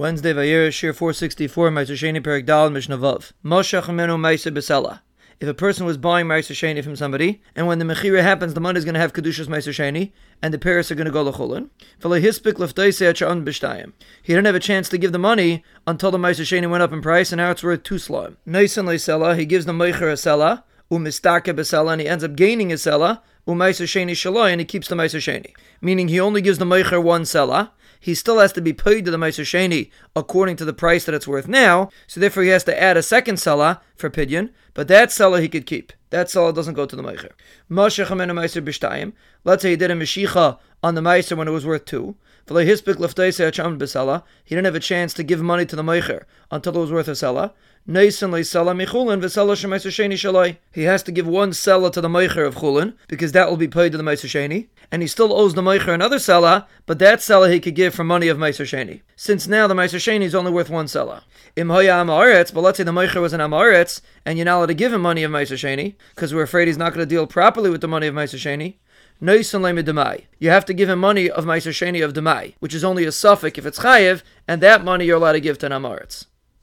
Wednesday Vayera Shir 464 Meiser Sheni Perik Dal Mishnah Vav. Moshach Menu Meiser Besela. If a person was buying Meiser Sheni from somebody, and when the Mechira happens, the money is going to have Kedushas Meiser Sheni, and the peiros are going to go Lechulin. He didn't have a chance to give the money until the Meiser Sheni went up in price, and now it's worth two slime. Nisan Sela, he gives the Meicher a Sela, umishtaker besela, and he ends up gaining a sela, umaiser sheni shaloi, and he keeps the meiser sheni. Meaning he only gives the meicher one sela. He still has to be paid to the meiser according to the price that it's worth now. So therefore he has to add a second sela for pidyon, but that sela he could keep. That sela doesn't go to the meicher. Let's say he did a meshicha on the meiser when it was worth two. He didn't have a chance to give money to the meicher until it was worth a sela. He has to give one sela to the Meicher of Chulin, because that will be paid to the Meiser Sheni, and he still owes the Meicher another sela, but that sela he could give for money of Meiser Sheni. Since now the Meiser Sheni is only worth one Amaretz, but let's say the Meicher was an Amaretz, and you're not allowed to give him money of Meiser Sheni, because we're afraid he's not going to deal properly with the money of Meiser Sheni. You have to give him money of Meiser Sheni of Demai, which is only a safek if it's chayiv, and that money you're allowed to give to an Amaretz.